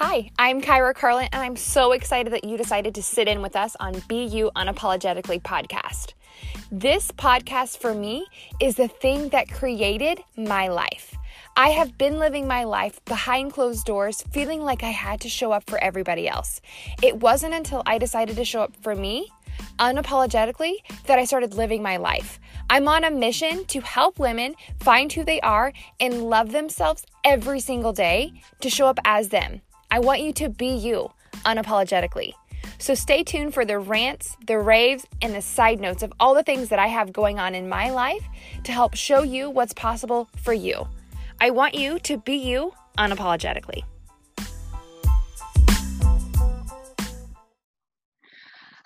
Hi, I'm Kyra Carlin, and I'm so excited that you decided to sit in with us on Be You Unapologetically podcast. This podcast for me is the thing that created my life. I have been living my life behind closed doors, feeling like I had to show up for everybody else. It wasn't until I decided to show up for me unapologetically that I started living my life. I'm on a mission to help women find who they are and love themselves every single day to show up as them. I want you to be you unapologetically. So stay tuned for the rants, the raves, and the side notes of all the things that I have going on in my life to help show you what's possible for you. I want you to be you unapologetically.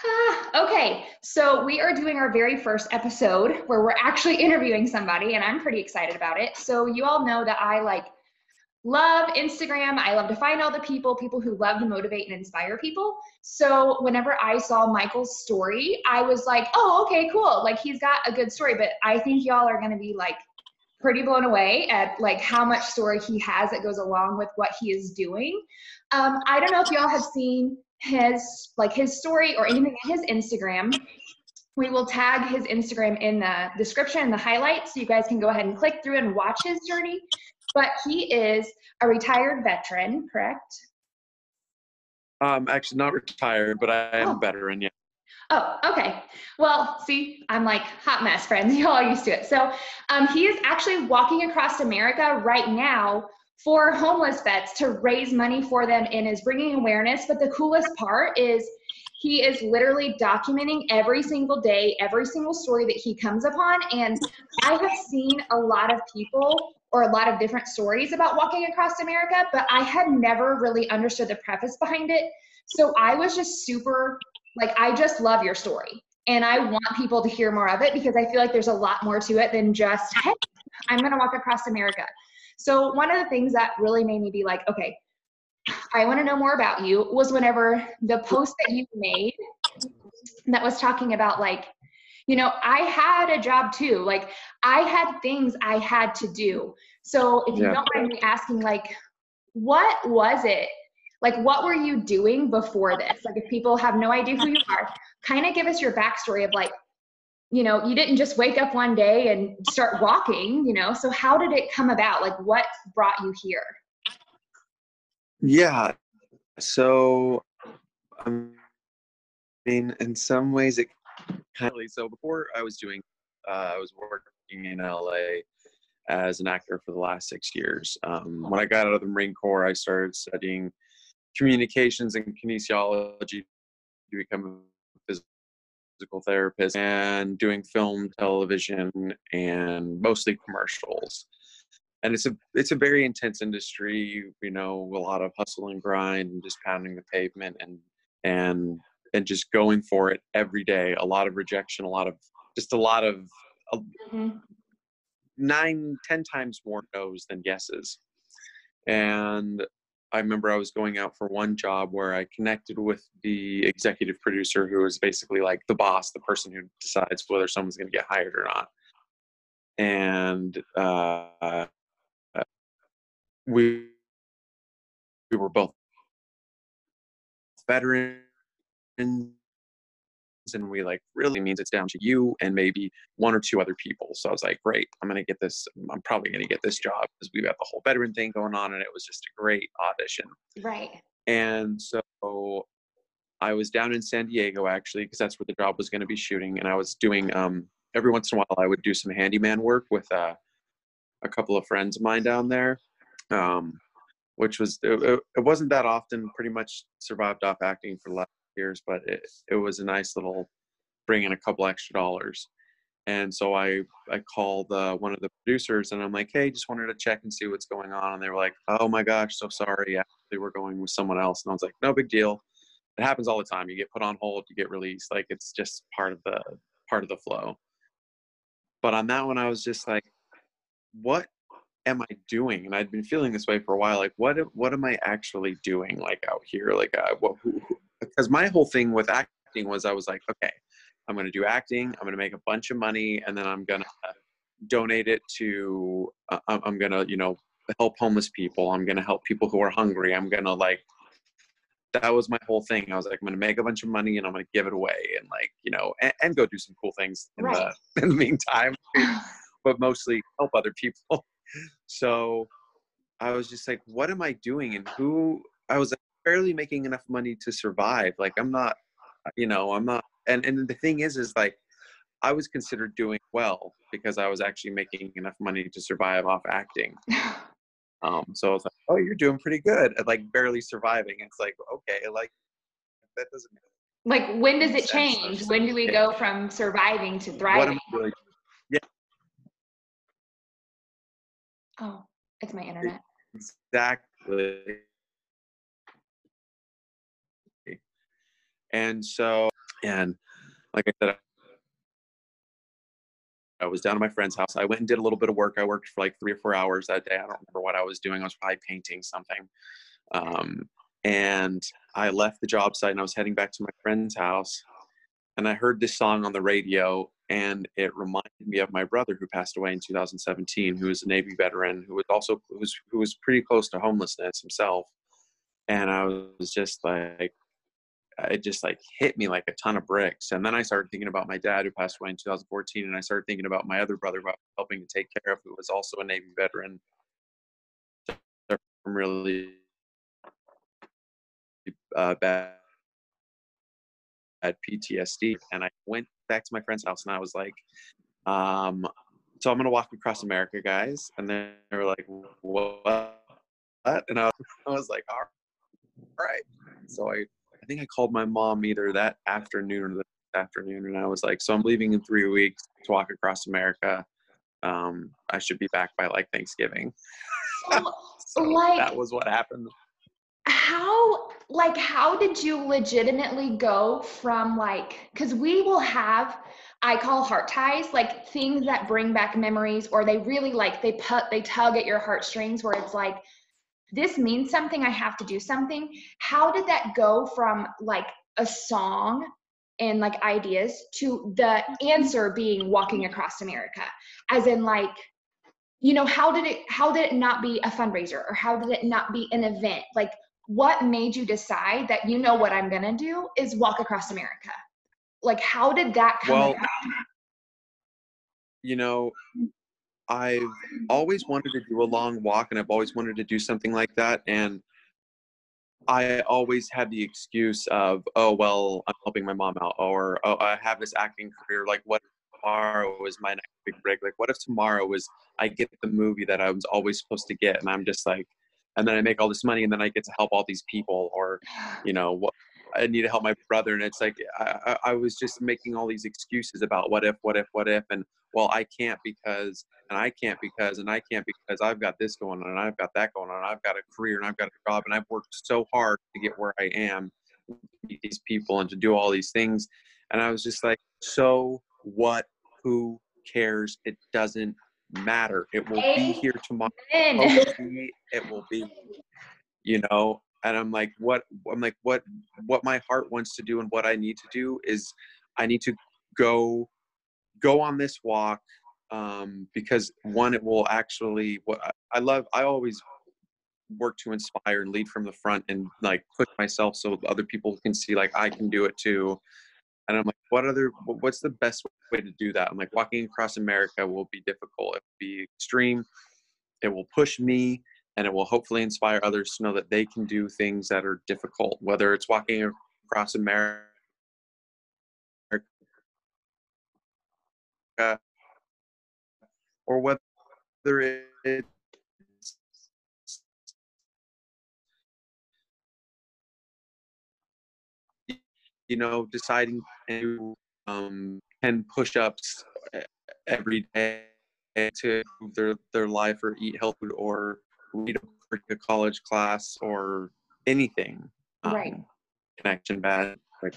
Ah, okay, so we are doing our very first episode where we're actually interviewing somebody, and I'm pretty excited about it. So, you all know that I like love Instagram. I love to find all the people, people who love to motivate and inspire people. So whenever I saw Michael's story, I was like, oh, okay, cool. Like he's got a good story, but I think y'all are going to be like pretty blown away at like how much story he has that goes along with what he is doing. Um, I don't know if y'all have seen his like his story or anything in his Instagram. We will tag his Instagram in the description and the highlights so you guys can go ahead and click through and watch his journey but he is a retired veteran, correct? Um, actually, not retired, but I am oh. a veteran. Yeah. Oh, okay. Well, see, I'm like hot mess, friends. You're all used to it. So, um, he is actually walking across America right now for homeless vets to raise money for them and is bringing awareness. But the coolest part is he is literally documenting every single day, every single story that he comes upon. And I have seen a lot of people or a lot of different stories about walking across America, but I had never really understood the preface behind it. So I was just super, like, I just love your story. And I want people to hear more of it because I feel like there's a lot more to it than just, hey, I'm going to walk across America. So one of the things that really made me be like, okay, I want to know more about you was whenever the post that you made that was talking about like you know i had a job too like i had things i had to do. So if you yeah. don't mind me asking like what was it? Like what were you doing before this? Like if people have no idea who you are kind of give us your backstory of like you know you didn't just wake up one day and start walking you know? So how did it come about? Like what brought you here? Yeah. So i mean in some ways it so before I was doing, uh, I was working in LA as an actor for the last six years. Um, when I got out of the Marine Corps, I started studying communications and kinesiology to become a physical therapist and doing film, television, and mostly commercials. And it's a it's a very intense industry, you know, a lot of hustle and grind and just pounding the pavement and and and just going for it every day. A lot of rejection, a lot of just a lot of uh, mm-hmm. nine, ten times more no's than yeses. And I remember I was going out for one job where I connected with the executive producer, who was basically like the boss, the person who decides whether someone's going to get hired or not. And uh, we we were both veterans and we like really means it's down to you and maybe one or two other people. So I was like, great, I'm gonna get this. I'm probably gonna get this job because we've got the whole veteran thing going on, and it was just a great audition. Right. And so I was down in San Diego actually because that's where the job was going to be shooting, and I was doing um every once in a while I would do some handyman work with uh, a couple of friends of mine down there. Um, which was it, it wasn't that often. Pretty much survived off acting for the last years, but it, it was a nice little bring in a couple extra dollars. And so I I called uh, one of the producers and I'm like, hey, just wanted to check and see what's going on. And they were like, oh my gosh, so sorry. Actually, we're going with someone else. And I was like, no big deal. It happens all the time. You get put on hold, you get released. Like it's just part of the part of the flow. But on that one, I was just like, what am I doing? And I'd been feeling this way for a while. Like, what what am I actually doing? Like out here, like uh, what who, because my whole thing with acting was I was like, okay, I'm going to do acting. I'm going to make a bunch of money, and then I'm going to donate it to. Uh, I'm going to, you know, help homeless people. I'm going to help people who are hungry. I'm going to like that was my whole thing. I was like, I'm gonna make a bunch of money and I'm gonna give it away and like, you know, and, and go do some cool things in Right. the in the meantime, but mostly help other people. So I was just like, what am I doing? And who I was barely making enough money to survive. Like I'm not, you know, I'm not and, and the thing is is like I was considered doing well because I was actually making enough money to survive off acting. Um, so I was like, "Oh, you're doing pretty good at like barely surviving." It's like, okay, like that doesn't. like when does it change? When do we go from surviving to thriving? I? Oh, it's my internet. Exactly. And so, and like I said, I was down at my friend's house. I went and did a little bit of work. I worked for like three or four hours that day. I don't remember what I was doing. I was probably painting something. Um, and I left the job site and I was heading back to my friend's house. And I heard this song on the radio, and it reminded me of my brother who passed away in 2017, who was a Navy veteran, who was also who was who was pretty close to homelessness himself. And I was just like, it just like hit me like a ton of bricks. And then I started thinking about my dad who passed away in 2014, and I started thinking about my other brother who I was helping to take care of, who was also a Navy veteran. From really uh, bad, bad PTSD, and I went back to my friend's house, and I was like, um, "So I'm gonna walk across America, guys." And they were like, "What?" And I was like, "All right." So I I think I called my mom either that afternoon or the afternoon, and I was like, "So I'm leaving in three weeks to walk across America. Um, I should be back by like Thanksgiving." So, So like, that was what happened. how like how did you legitimately go from like because we will have i call heart ties like things that bring back memories or they really like they put they tug at your heartstrings where it's like this means something i have to do something. How did that go from like a song and like ideas to the answer being walking across america? As in like you know how did it how did it not be a fundraiser? Or how did it not be an event? Like what made you decide that you know what i'm going to do is walk across america? Like how did that come Well, about? you know, I've always wanted to do a long walk and I've always wanted to do something like that. And I always had the excuse of, oh, well, I'm helping my mom out, or oh, I have this acting career. Like, what if tomorrow was my next big break? Like, what if tomorrow was I get the movie that I was always supposed to get? And I'm just like, and then I make all this money and then I get to help all these people, or, you know, what I need to help my brother. And it's like, I, I was just making all these excuses about what if, what if, what if. And well, I can't because, and I can't because, and I can't because I've got this going on, and I've got that going on, and I've got a career, and I've got a job, and I've worked so hard to get where I am, to meet these people, and to do all these things. And I was just like, so what? Who cares? It doesn't matter. It will be here tomorrow. It will be. You know, and I'm like, what? I'm like, what? What my heart wants to do, and what I need to do is, I need to go go on this walk um, because one it will actually what I- i love i always work to inspire and lead from the front and like push myself so other people can see like i can do it too and i'm like what other what's the best way to do that i'm like walking across america will be difficult it will be extreme it will push me and it will hopefully inspire others to know that they can do things that are difficult whether it's walking across america or whether it's you know deciding to um, 10 push-ups e- every day to improve their, their life or eat healthy or read a, a college class or anything um, Right. connection bad like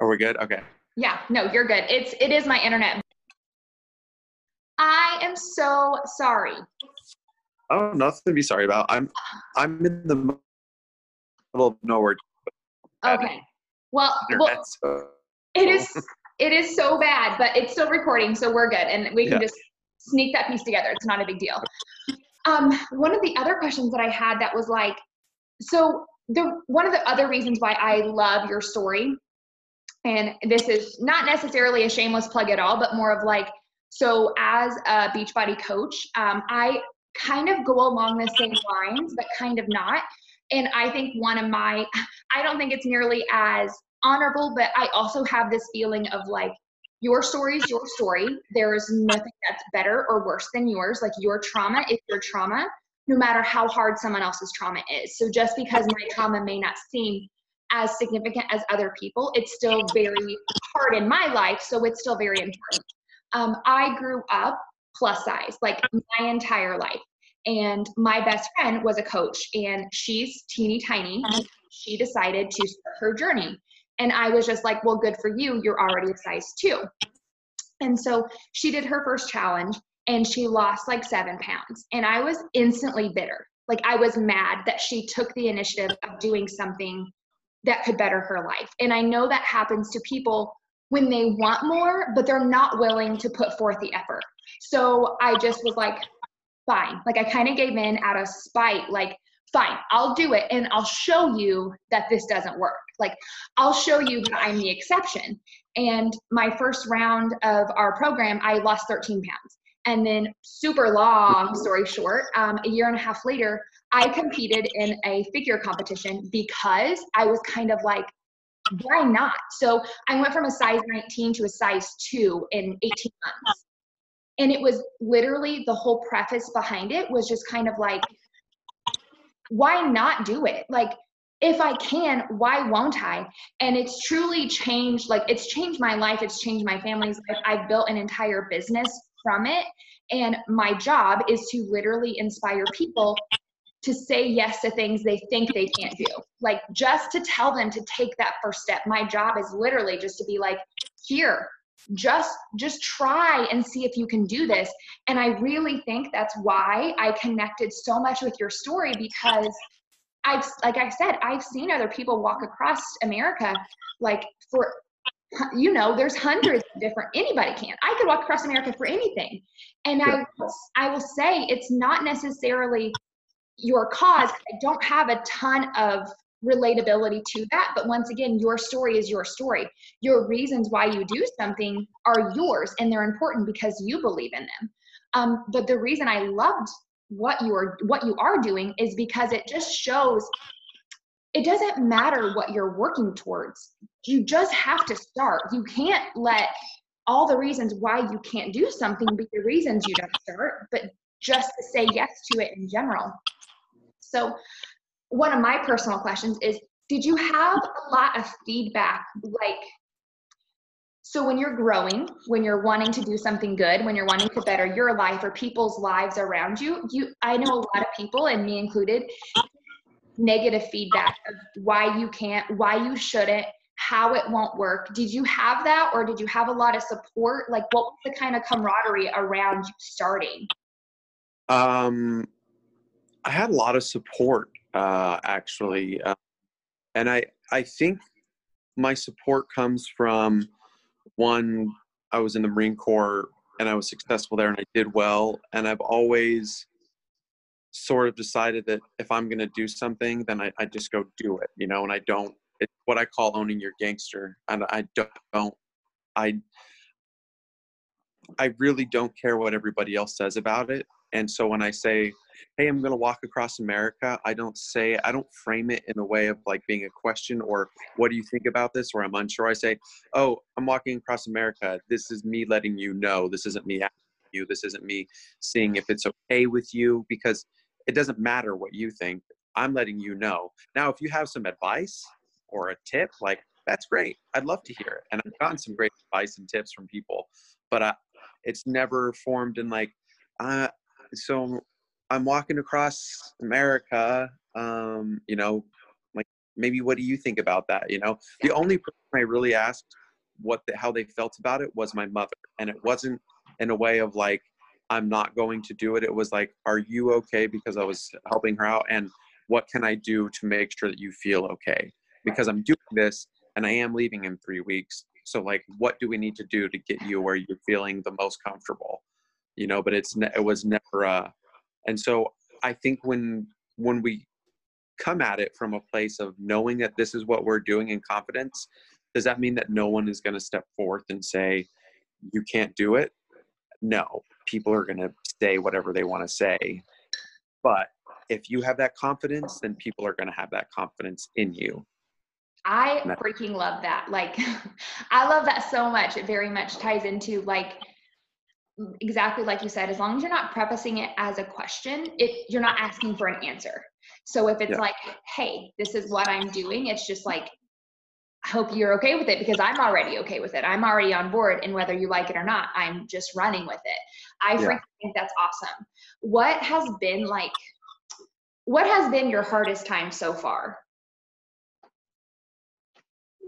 are we good okay Yeah, no, you're good. It's it is my internet. I am so sorry. oh nothing to be sorry about i'm i'm in the middle of nowhere Okay. Well, well so it is it is so bad, but it's still recording, so we're good, and we can Yeah. just sneak that piece together. It's not a big deal. Um, one of the other questions that I had that was like, so the one of the other reasons why I love your story, and this is not necessarily a shameless plug at all, but more of like, so as a Beachbody coach, um, I kind of go along the same lines, but kind of not. And I think one of my, I don't think it's nearly as honorable, but I also have this feeling of like, your story is your story. There is nothing that's better or worse than yours. Like your trauma is your trauma no matter how hard someone else's trauma is. So just because my trauma may not seem as significant as other people, it's still very hard in my life. So it's still very important. Um, I grew up plus size like my entire life. And my best friend was a coach and she's teeny tiny. She decided to start her journey. And I was just like, well, good for you. You're already a size two. And so she did her first challenge and she lost like seven pounds. And I was instantly bitter. Like I was mad that she took the initiative of doing something that could better her life. And I know that happens to people when they want more, but they're not willing to put forth the effort. So I just was like, fine. Like I kind of gave in out of spite, like, fine, I'll do it and I'll show you that this doesn't work. Like, I'll show you that I'm the exception. And my first round of our program, I lost 13 pounds. And then, super long story short, um, a year and a half later, I competed in a figure competition because I was kind of like, why not? So I went from a size 19 to a size 2 in 18 months. And it was literally the whole preface behind it was just kind of like, why not do it? Like, if I can, why won't I? And it's truly changed, like, it's changed my life. It's changed my family's life. I've built an entire business from it. And my job is to literally inspire people to say yes to things they think they can't do. Like, just to tell them to take that first step. My job is literally just to be like, here, just just try and see if you can do this. And i really think that's why i connected so much with your story because i've like i said i've seen other people walk across america like for you know there's hundreds of different anybody can. I could walk across america for anything. And i i will say it's not necessarily your cause. I don't have a ton of relatability to that. But once again, your story is your story. Your reasons why you do something are yours and they're important because you believe in them. Um, but the reason I loved what you are what you are doing is because it just shows it doesn't matter what you're working towards. You just have to start. You can't let all the reasons why you can't do something be the reasons you don't start, but just to say yes to it in general. So one of my personal questions is did you have a lot of feedback like so when you're growing when you're wanting to do something good when you're wanting to better your life or people's lives around you you i know a lot of people and me included negative feedback of why you can't why you shouldn't how it won't work. Did you have that or did you have a lot of support? Like what was the kind of camaraderie around you starting? Um i had a lot of support uh, actually. Uh, and I, I think my support comes from one, I was in the Marine Corps and I was successful there and I did well. And I've always sort of decided that if I'm going to do something, then I, I just go do it, you know, and I don't, it's what I call owning your gangster. And I don't, I, I really don't care what everybody else says about it. And so when I say, hey, I'm going to walk across America, I don't say, I don't frame it in a way of like being a question or what do you think about this? Or I'm unsure. I say, oh, I'm walking across America. This is me letting you know. This isn't me asking you. This isn't me seeing if it's okay with you because it doesn't matter what you think. I'm letting you know. Now, if you have some advice or a tip, like that's great. I'd love to hear it. And I've gotten some great advice and tips from people, but uh, it's never formed in like, uh, so I'm walking across America, um, you know, like maybe what do you think about that? You know, the only person I really asked what the, how they felt about it was my mother, and it wasn't in a way of like I'm not going to do it. It was like, are you okay? Because I was helping her out, and what can I do to make sure that you feel okay? Because I'm doing this, and I am leaving in three weeks. So like, what do we need to do to get you where you're feeling the most comfortable? You know, but it's ne- it was never uh and so i think when when we come at it from a place of knowing that this is what we're doing in confidence, does that mean that no one is going to step forth and say, you can't do it? No, people are going to say whatever they want to say. But if you have that confidence, then people are going to have that confidence in you. I freaking love that. Like, I love that so much. It very much ties into like exactly like you said. As long as you're not prefacing it as a question, it you're not asking for an answer. So if it's yeah. like, "Hey, this is what I'm doing," it's just like, "I hope you're okay with it because I'm already okay with it. I'm already on board, and whether you like it or not, I'm just running with it." I yeah. think that's awesome. What has been like? What has been your hardest time so far?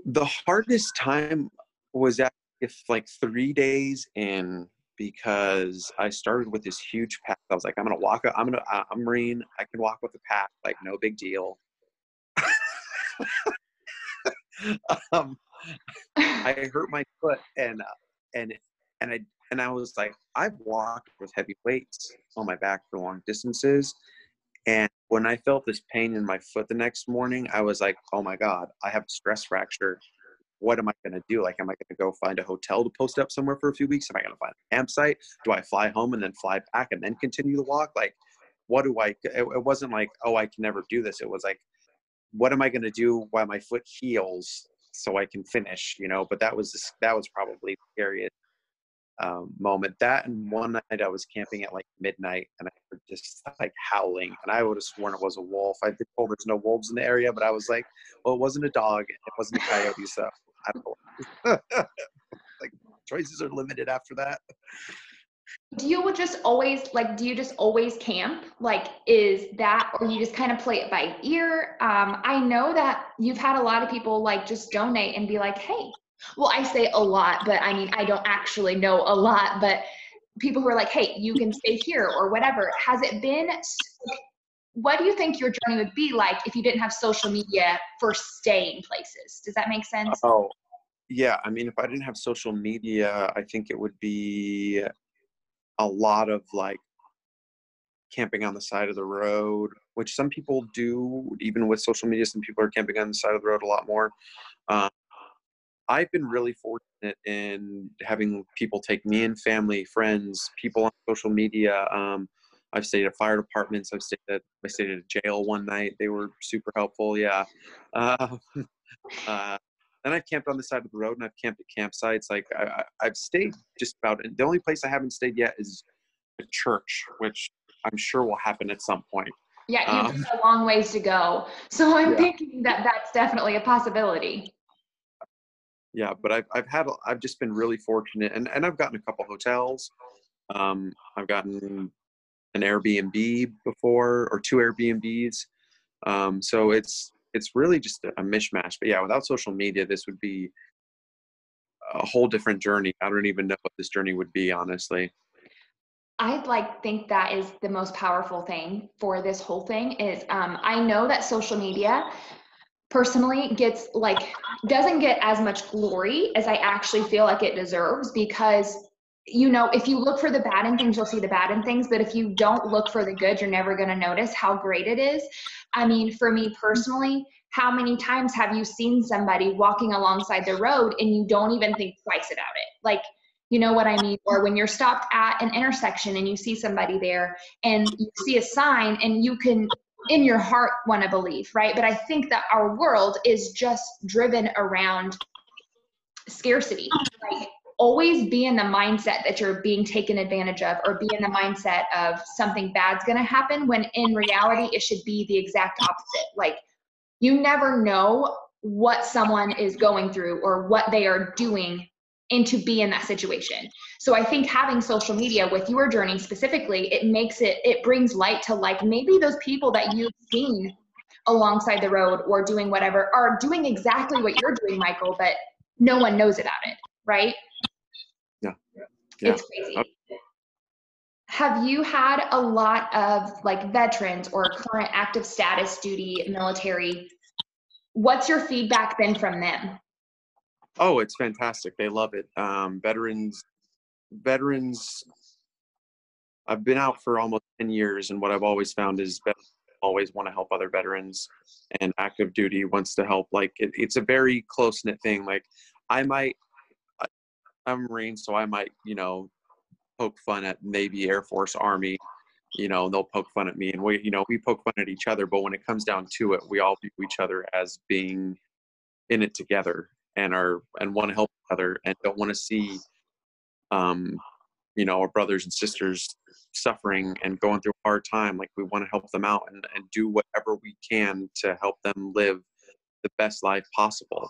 the hardest time was at if like three days in because I started with this huge pack. I was like, I'm gonna walk. I'm gonna. I'm Marine. I can walk with a pack. Like no big deal. um, I hurt my foot and uh, and and I and I was like, I've walked with heavy weights on my back for long distances, and when I felt this pain in my foot the next morning, I was like, oh my God, I have a stress fracture. What am I going to do? Like, am I going to go find a hotel to post up somewhere for a few weeks? Am I going to find a campsite? Do I fly home and then fly back and then continue the walk? Like, what do I, it, it wasn't like, oh, I can never do this. It was like, what am I going to do while my foot heals so I can finish, you know? But that was, this. that was probably the scariest um, moment. That and one night I was camping at like midnight and I was just like howling, and I would have sworn it was a wolf. I've been told there's no wolves in the area, but I was like, well, it wasn't a dog, it wasn't a coyote, so I don't know. like choices are limited after that. Do you just always like? Do you just always camp? Like, is that, or you just kind of play it by ear? Um, I know that you've had a lot of people like just donate and be like, "Hey, well, I say a lot, but I mean, I don't actually know a lot, but people who are like, hey, you can stay here or whatever. Has it been, what do you think your journey would be like if you didn't have social media for staying places? Does that make sense? Oh, yeah. I mean, if I didn't have social media, I think it would be a lot of like camping on the side of the road, which some people do, even with social media. Some people are camping on the side of the road a lot more. Um, I've been really fortunate in having people take me and family, friends, people on social media. Um, I've stayed at fire departments. I've stayed at I stayed at a jail one night. They were super helpful. Yeah. Uh, uh, then I've camped on the side of the road and I've camped at campsites. Like I, have stayed just about. The only place I haven't stayed yet is a church, which I'm sure will happen at some point. Yeah, you've um, got a long ways to go. So I'm yeah. thinking that that's definitely a possibility yeah but i've, I've had i've just been really fortunate and, and i've gotten a couple hotels um, i've gotten an airbnb before or two airbnbs um, so it's it's really just a mishmash but yeah without social media this would be a whole different journey. I don't even know what this journey would be honestly. I like think that is the most powerful thing for this whole thing is um, I know that social media personally gets like doesn't get as much glory as I actually feel like it deserves because you know if you look for the bad in things you'll see the bad in things but if you don't look for the good you're never going to notice how great it is i mean for me personally how many times have you seen somebody walking alongside the road and you don't even think twice about it like you know what I mean? Or when you're stopped at an intersection and you see somebody there and you see a sign and you can in your heart want to believe, right? But I think that our world is just driven around scarcity. Always be in the mindset that you're being taken advantage of or be in the mindset of something bad's going to happen when in reality it should be the exact opposite. Like you never know what someone is going through or what they are doing and to be in that situation. So I think having social media with your journey specifically, it makes it, it brings light to like maybe those people that you've seen alongside the road or doing whatever are doing exactly what you're doing, Michael, but no one knows about it, right? Yeah. It's crazy. Okay. Have you had a lot of like veterans or current active status duty military? What's your feedback been from them? Oh, it's fantastic. They love it. Um, veterans, veterans. I've been out for almost ten years, and what I've always found is veterans always want to help other veterans and active duty wants to help like it, it's a very close knit thing like i might i'm a marine so i might you know poke fun at navy air force army you know and they'll poke fun at me. And we you know we poke fun at each other but when it comes down to it we all view each other as being in it together and are and want to help each other and don't want to see um you know our brothers and sisters suffering and going through a hard time. Like we want to help them out and, and do whatever we can to help them live the best life possible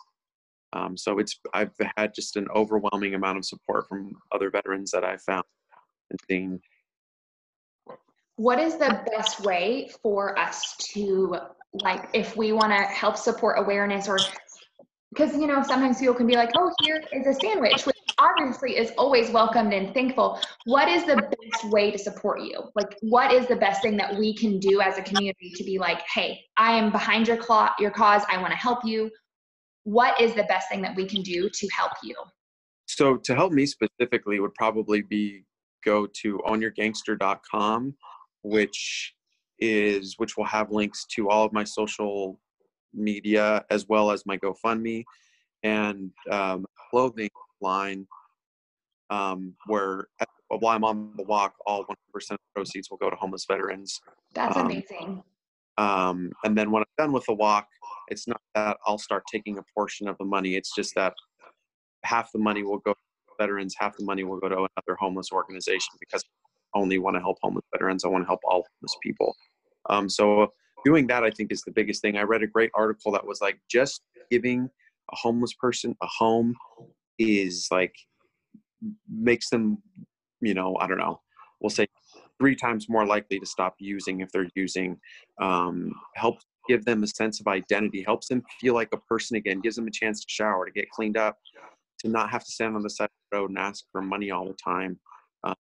um, so it's i've had just an overwhelming amount of support from other veterans that i've found and seen. What is the best way for us to like if we want to help support awareness or because you know sometimes people can be like oh here is a sandwich which obviously is always welcomed and thankful. What is the best way to support you? Like what is the best thing that we can do as a community to be like hey i am behind your claw your cause. I want to help you what is the best thing that we can do to help you so to help me specifically would probably be go to ownyourgangster.com which is which will have links to all of my social media as well as my GoFundMe and um, clothing line um, where while I'm on the walk, all 100% of proceeds will go to homeless veterans. That's um, amazing. Um, and then when I'm done with the walk, it's not that I'll start taking a portion of the money. It's just that half the money will go to veterans, half the money will go to another homeless organization because I only want to help homeless veterans. I want to help all homeless people. Um, so doing that, I think, is the biggest thing. I read a great article that was like just giving a homeless person a home is like makes them, you know, I don't know, we'll say three times more likely to stop using if they're using. Um, give them a sense of identity, helps them feel like a person again, gives them a chance to shower, to get cleaned up, to not have to stand on the side of the road and ask for money all the time. Um,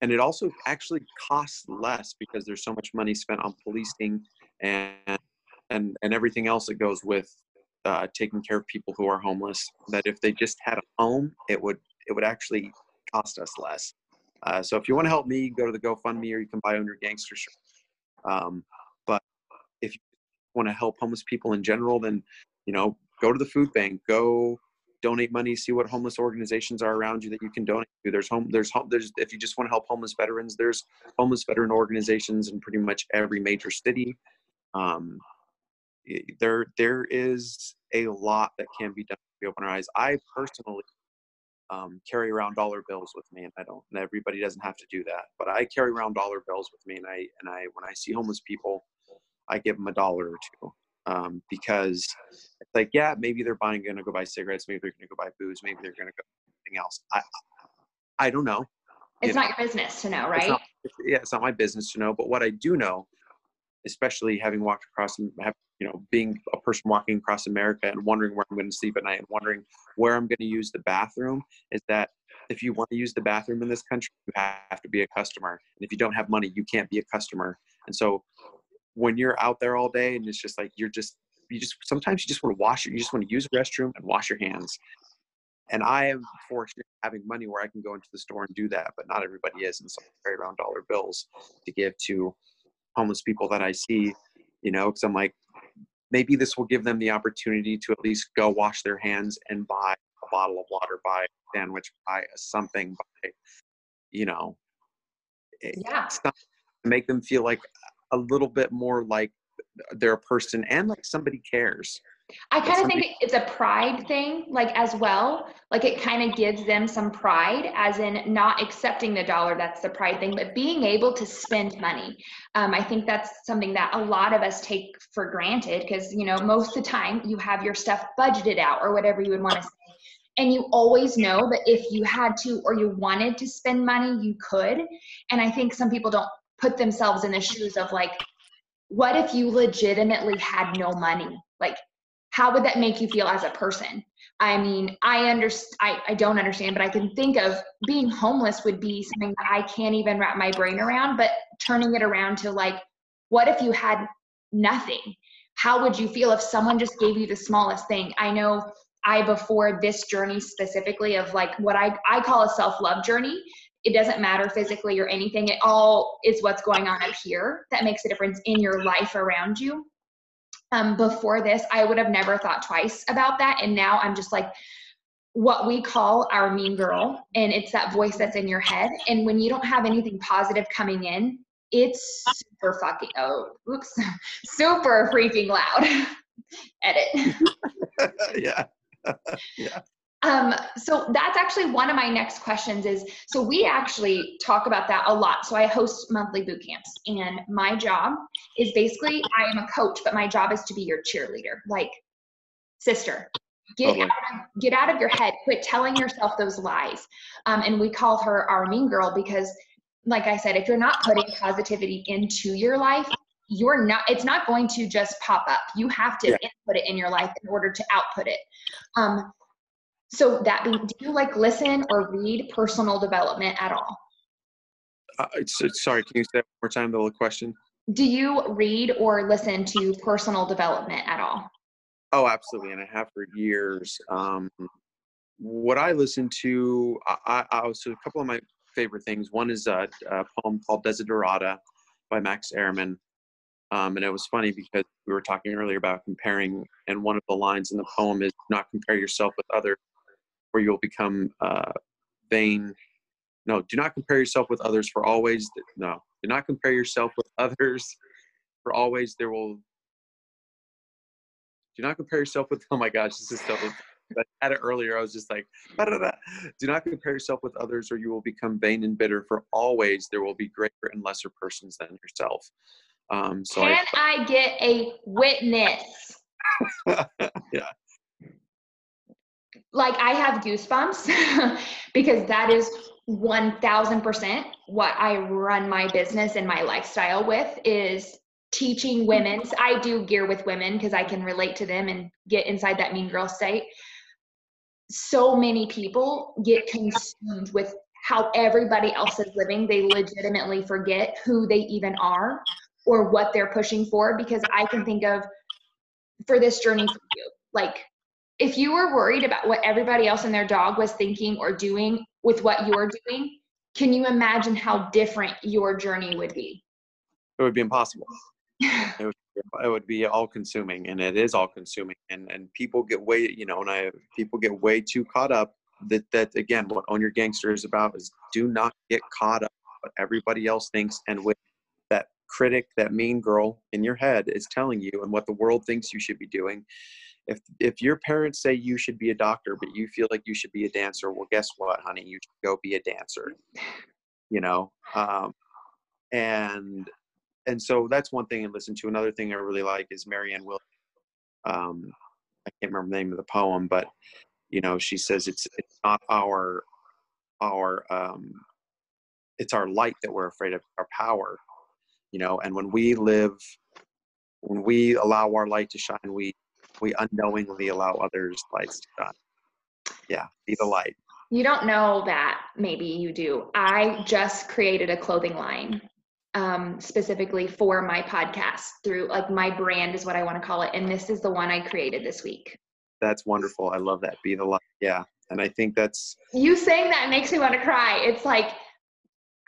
and it also actually costs less because there's so much money spent on policing and and and everything else that goes with uh, taking care of people who are homeless. That if they just had a home, it would it would actually cost us less. Uh, so if you want to help me, go to the GoFundMe or you can buy on your gangster shirt. Um, if you want to help homeless people in general, then you know go to the food bank, go donate money, see what homeless organizations are around you that you can donate to. There's home, there's home, there's if you just want to help homeless veterans, there's homeless veteran organizations in pretty much every major city. Um, there, there is a lot that can be done to open our eyes. I personally um, carry around dollar bills with me, and I don't. And everybody doesn't have to do that, but I carry around dollar bills with me, and I and I when I see homeless people, I give them a dollar or two um, because it's like yeah, maybe they're buying going to go buy cigarettes, maybe they're going to go buy booze, maybe they're going to go something else. I I don't know. It's you not know. your business to know, right? It's not, yeah, it's not my business to know. But what I do know, especially having walked across have, you know, being a person walking across America and wondering where I'm going to sleep at night and wondering where I'm going to use the bathroom, is that if you want to use the bathroom in this country, you have to be a customer. And if you don't have money, you can't be a customer. And so when you're out there all day and it's just like you're just you just sometimes you just want to wash it you just want to use a restroom and wash your hands and i am fortunate having money where i can go into the store and do that but not everybody is and so i carry around dollar bills to give to homeless people that i see you know because i'm like maybe this will give them the opportunity to at least go wash their hands and buy a bottle of water buy a sandwich buy something buy you know eh, yeah. make them feel like a little bit more like they're a person and like somebody cares. I kind of think it's a pride thing, like as well. Like it kind of gives them some pride, as in not accepting the dollar. That's the pride thing, but being able to spend money. Um, I think that's something that a lot of us take for granted because you know most of the time you have your stuff budgeted out or whatever you would want to say, and you always know that if you had to or you wanted to spend money, you could. And I think some people don't put themselves in the shoes of like, what if you legitimately had no money? Like, how would that make you feel as a person? I mean, I understand, I, I don't understand, but I can think of being homeless would be something that I can't even wrap my brain around, but turning it around to like, what if you had nothing? How would you feel if someone just gave you the smallest thing? I know I, before this journey specifically of like what I, I call a self love journey, it doesn't matter physically or anything. It all is what's going on up here that makes a difference in your life around you. Um, before this, I would have never thought twice about that. And now I'm just like, what we call our mean girl and it's that voice that's in your head and when you don't have anything positive coming in it's super fucking oh oops super freaking loud edit yeah yeah um, so that's actually one of my next questions is so we actually talk about that a lot. So i host monthly boot camps and my job is basically i am a coach but my job is to be your cheerleader like sister. Get out of, get out of your head. Quit telling yourself those lies. Um, and we call her our mean girl because like i said if you're not putting positivity into your life you're not it's not going to just pop up. You have to yeah. input it in your life in order to output it. Um, so that be, do you like listen or read personal development at all uh, sorry can you say one more time the question do you read or listen to personal development at all Oh, absolutely, and I have for years. Um, what I listen to, I, I, so a couple of my favorite things. One is a, a poem called Desiderata by Max Ehrmann. Um, and it was funny because we were talking earlier about comparing, and one of the lines in the poem is not compare yourself with others, or you'll become uh, vain. No, do not compare yourself with others for always. No, do not compare yourself with others for always. There will do not compare yourself with oh my gosh this is so I had it earlier. I was just like, do not compare yourself with others, or you will become vain and bitter. For always there will be greater and lesser persons than yourself. Um, so can I, I get a witness? yeah. Like I have goosebumps because that is one thousand percent what I run my business and my lifestyle with is teaching women. I do gear with women because I can relate to them and get inside that mean girl state. So many people get consumed with how everybody else is living. They legitimately forget who they even are or what they're pushing for because I can think of for this journey for you. Like if you were worried about what everybody else and their dog was thinking or doing with what you're doing, can you imagine how different your journey would be? It would be impossible it, would, it would be all consuming and it is all consuming and and people get way you know and i people get way too caught up that that again what own your gangster is about is do not get caught up what everybody else thinks and with that critic that mean girl in your head is telling you and what the world thinks you should be doing if if your parents say you should be a doctor but you feel like you should be a dancer well guess what honey you should go be a dancer you know um, and and so that's one thing I listen to. Another thing I really like is Marianne Will. Um, I can't remember the name of the poem, but you know, she says it's it's not our our um, it's our light that we're afraid of, our power. You know, and when we live, when we allow our light to shine, we we unknowingly allow others' lights to shine. Yeah, be the light. You don't know that. Maybe you do. I just created a clothing line um, specifically for my podcast through like my brand is what I want to call it. And this is the one I created this week. That's wonderful. I love that. Be the light. Yeah. And I think that's you saying that makes me want to cry. It's like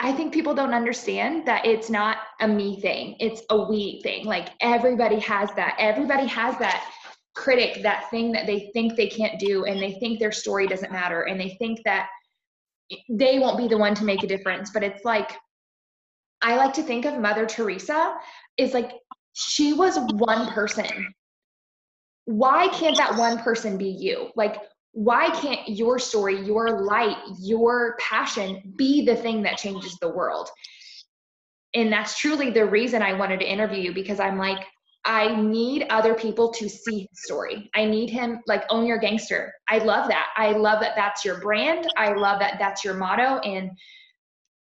I think people don't understand that it's not a me thing. It's a we thing. Like everybody has that. Everybody has that critic, that thing that they think they can't do and they think their story doesn't matter and they think that they won't be the one to make a difference. But it's like I like to think of Mother Teresa is like she was one person. Why can't that one person be you? Like, why can't your story, your light, your passion be the thing that changes the world? And that's truly the reason I wanted to interview you because I'm like, I need other people to see his story. I need him like own your gangster. I love that. I love that that's your brand. I love that that's your motto. And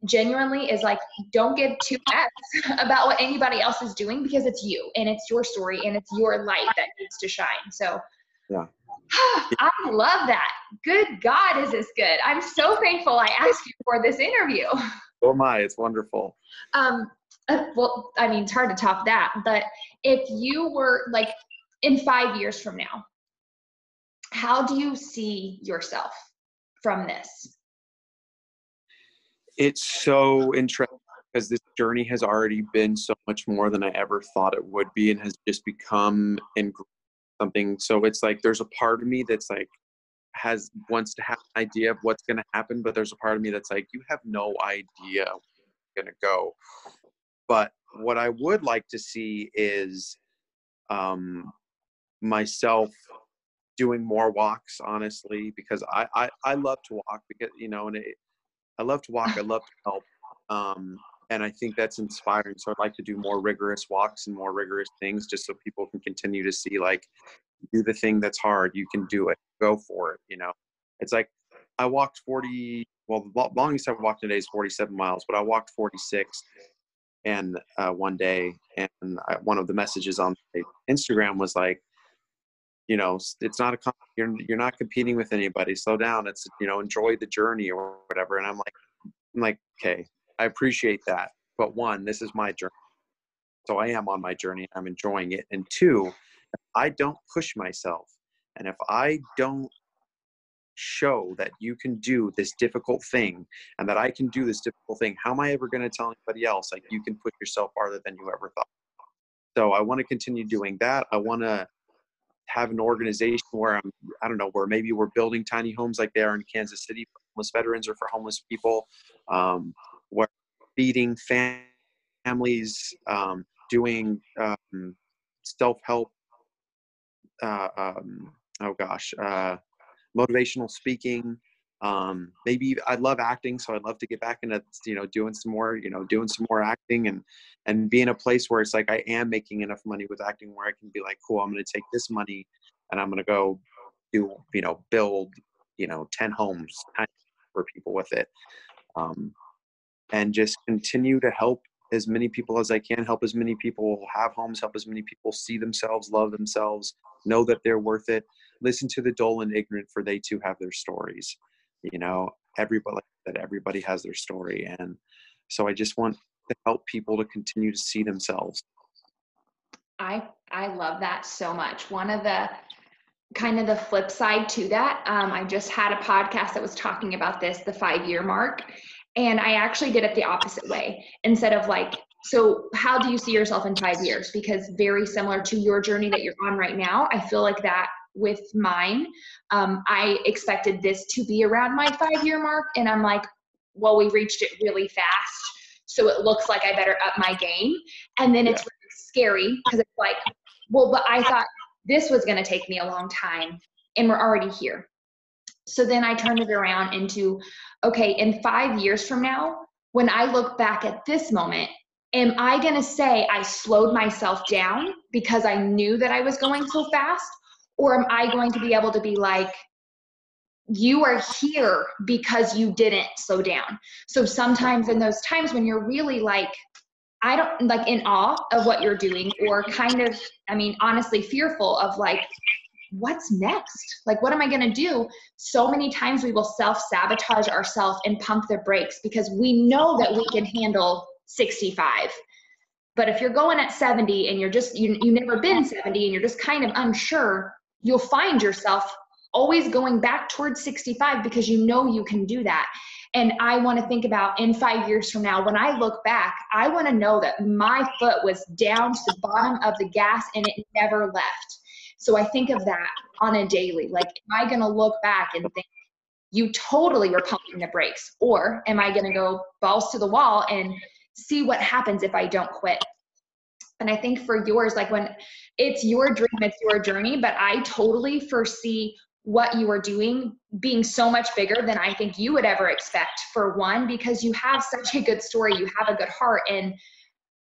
genuinely is like don't give two f's about what anybody else is doing because it's you and it's your story and it's your light that needs to shine so yeah i love that good god is this good i'm so thankful i asked you for this interview oh my it's wonderful um uh, well i mean it's hard to top that but if you were like in five years from now how do you see yourself from this it's so interesting because this journey has already been so much more than I ever thought it would be and has just become in something. So it's like there's a part of me that's like has wants to have an idea of what's going to happen, but there's a part of me that's like you have no idea going to go. But what I would like to see is um, myself doing more walks, honestly, because I, I, I love to walk because, you know, and it, I love to walk. I love to help. Um, and I think that's inspiring. So I'd like to do more rigorous walks and more rigorous things just so people can continue to see like do the thing that's hard. You can do it. Go for it. You know, it's like I walked 40, well, the longest I've walked today is 47 miles, but I walked 46 and uh, one day and I, one of the messages on Instagram was like, you know, it's not a, you're, you're not competing with anybody. Slow down. It's, you know, enjoy the journey or whatever. And I'm like, I'm like, okay, I appreciate that. But one, this is my journey. So I am on my journey. I'm enjoying it. And two, I don't push myself and if I don't show that you can do this difficult thing and that I can do this difficult thing, how am I ever going to tell anybody else like you can push yourself farther than you ever thought? So I want to continue doing that. I want to have an organization where I'm, I don't know, where maybe we're building tiny homes like they are in Kansas City for homeless veterans or for homeless people, um, where feeding families, um, doing um, self-help uh, um, oh gosh, uh, motivational speaking. Um, maybe I love acting, so I'd love to get back into you know doing some more, you know, doing some more acting and and be in a place where it's like I am making enough money with acting where I can be like, cool, I'm going to take this money and I'm going to go do you know build you know ten homes for people with it, um, and just continue to help as many people as I can, help as many people have homes, help as many people see themselves, love themselves, know that they're worth it. Listen to the dull and ignorant, for they too have their stories. You know, everybody that everybody has their story, and so I just want to help people to continue to see themselves. I I love that so much. One of the kind of the flip side to that, um, I just had a podcast that was talking about this, the five year mark, and I actually did it the opposite way. Instead of like, so how do you see yourself in five years? Because very similar to your journey that you're on right now, I feel like that with mine, um, I expected this to be around my five year mark. And I'm like, well, we reached it really fast. So it looks like I better up my game. And then it's yeah. really scary because it's like, well, but I thought this was going to take me a long time and we're already here. So then I turned it around into okay, in five years from now, when I look back at this moment, am I going to say I slowed myself down because I knew that I was going so fast? Or am I going to be able to be like, you are here because you didn't slow down. So sometimes in those times when you're really like, I don't like in awe of what you're doing, or kind of, I mean, honestly fearful of like, what's next? Like, what am I going to do? So many times we will self sabotage ourselves and pump the brakes because we know that we can handle 65. But if you're going at 70 and you're just, you, you've never been 70 and you're just kind of unsure, you'll find yourself always going back towards 65 because you know you can do that. And I want to think about in five years from now, when I look back, I want to know that my foot was down to the bottom of the gas and it never left so I think of that on a daily. Like, am I going to look back and think, you totally were pumping the brakes? Or am I going to go balls to the wall and see what happens if I don't quit? And I think for yours, like when it's your dream, it's your journey, but I totally foresee what you are doing being so much bigger than I think you would ever expect for one, because you have such a good story, you have a good heart and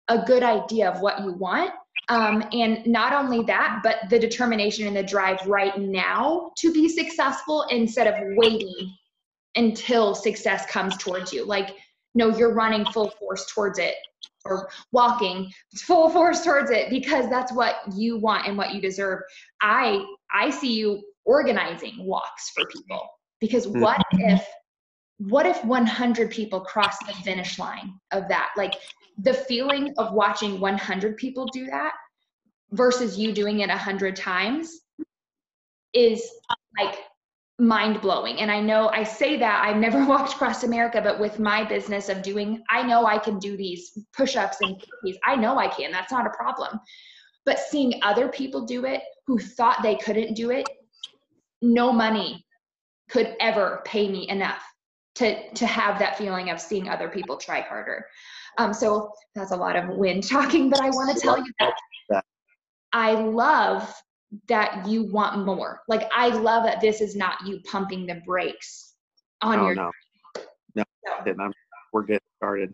a good idea of what you want. Um, and not only that, but the determination and the drive right now to be successful instead of waiting until success comes towards you. Like, no, you're running full force towards it or walking full force towards it because that's what you want and what you deserve. I I see you organizing walks for people because hmm. what if what if 100 people cross the finish line of that? Like the feeling of watching 100 people do that versus you doing it 100 times is like mind blowing. And I know I say that I've never walked across America, but with my business of doing, I know I can do these push ups and. I know I can. That's not a problem. But seeing other people do it who thought they couldn't do it, no money could ever pay me enough to to have that feeling of seeing other people try harder. Um, so that's a lot of wind talking, but I want to tell you that I love that you want more. Like I love that this is not you pumping the brakes on Oh your. no, no, I'm, we're getting started.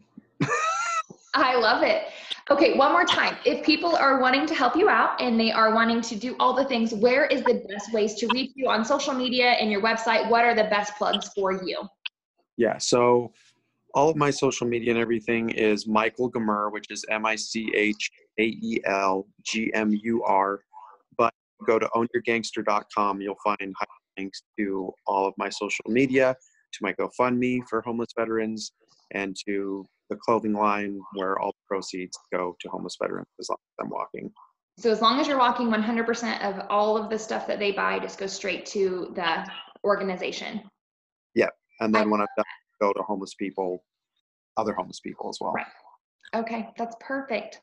I love it. Okay, one more time. If people are wanting to help you out and they are wanting to do all the things, where is the best ways to reach you on social media and your website? What are the best plugs for you? Yeah, so all of my social media and everything is Michael Gmur, which is M I C H A E L G M U R. But go to ownyourgangster.com, you'll find links to all of my social media, to my GoFundMe for homeless veterans, and to the clothing line where all the proceeds go to homeless veterans as long as I'm walking. So as long as you're walking 100% of all of the stuff that they buy just goes straight to the organization. Yep. And then when I'm done, go to homeless people, other homeless people as well. Okay, that's perfect.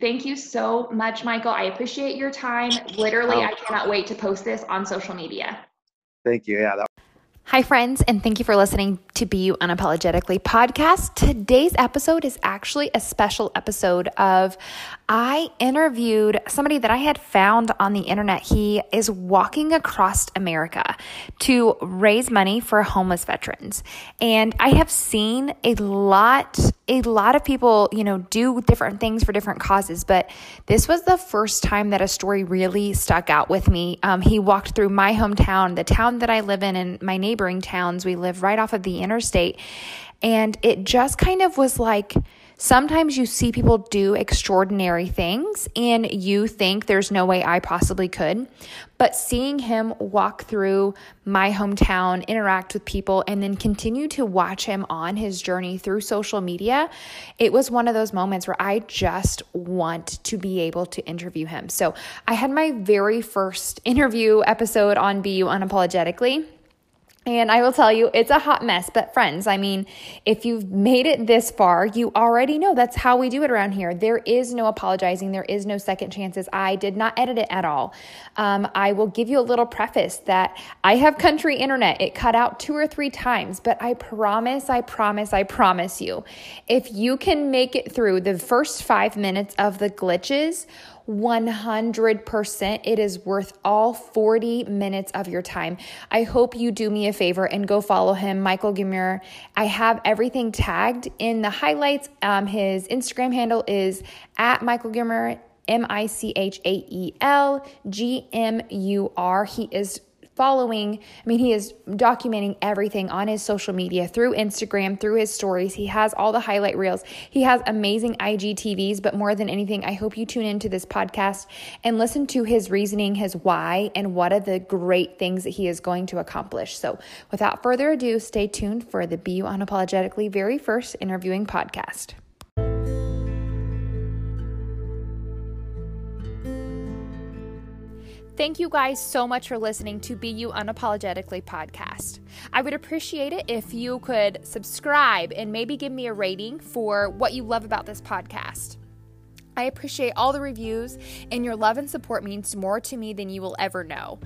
Thank you so much, Michael. I appreciate your time. Literally, Oh. I cannot wait to post this on social media. Thank you. Yeah, that Hi, friends, and thank you for listening to Be You Unapologetically podcast. Today's episode is actually a special episode of I interviewed somebody that I had found on the internet. He is walking across America to raise money for homeless veterans. And I have seen a lot, a lot of people, you know, do different things for different causes, but this was the first time that a story really stuck out with me. Um, he walked through my hometown, the town that I live in, and my neighboring towns. We live right off of the interstate. And it just kind of was like, Sometimes you see people do extraordinary things and you think there's no way I possibly could. But seeing him walk through my hometown, interact with people, and then continue to watch him on his journey through social media, it was one of those moments where I just want to be able to interview him. So I had my very first interview episode on Be You Unapologetically. And I will tell you, it's a hot mess. But, friends, I mean, if you've made it this far, you already know that's how we do it around here. There is no apologizing, there is no second chances. I did not edit it at all. Um, I will give you a little preface that I have country internet. It cut out two or three times, but I promise, I promise, I promise you, if you can make it through the first five minutes of the glitches, 100% it is worth all 40 minutes of your time. I hope you do me a favor and go follow him, Michael Gmur. I have everything tagged in the highlights. Um, his Instagram handle is at Michael Gmur, M I C H A E L G M U R. He is following, I mean, he is documenting everything on his social media through Instagram, through his stories. He has all the highlight reels. He has amazing IGTVs, but more than anything, I hope you tune into this podcast and listen to his reasoning, his why, and what are the great things that he is going to accomplish. So, without further ado, stay tuned for the Be You Unapologetically very first interviewing podcast. Thank you guys so much for listening to Be You Unapologetically podcast. I would appreciate it if you could subscribe and maybe give me a rating for what you love about this podcast. I appreciate all the reviews, and your love and support means more to me than you will ever know.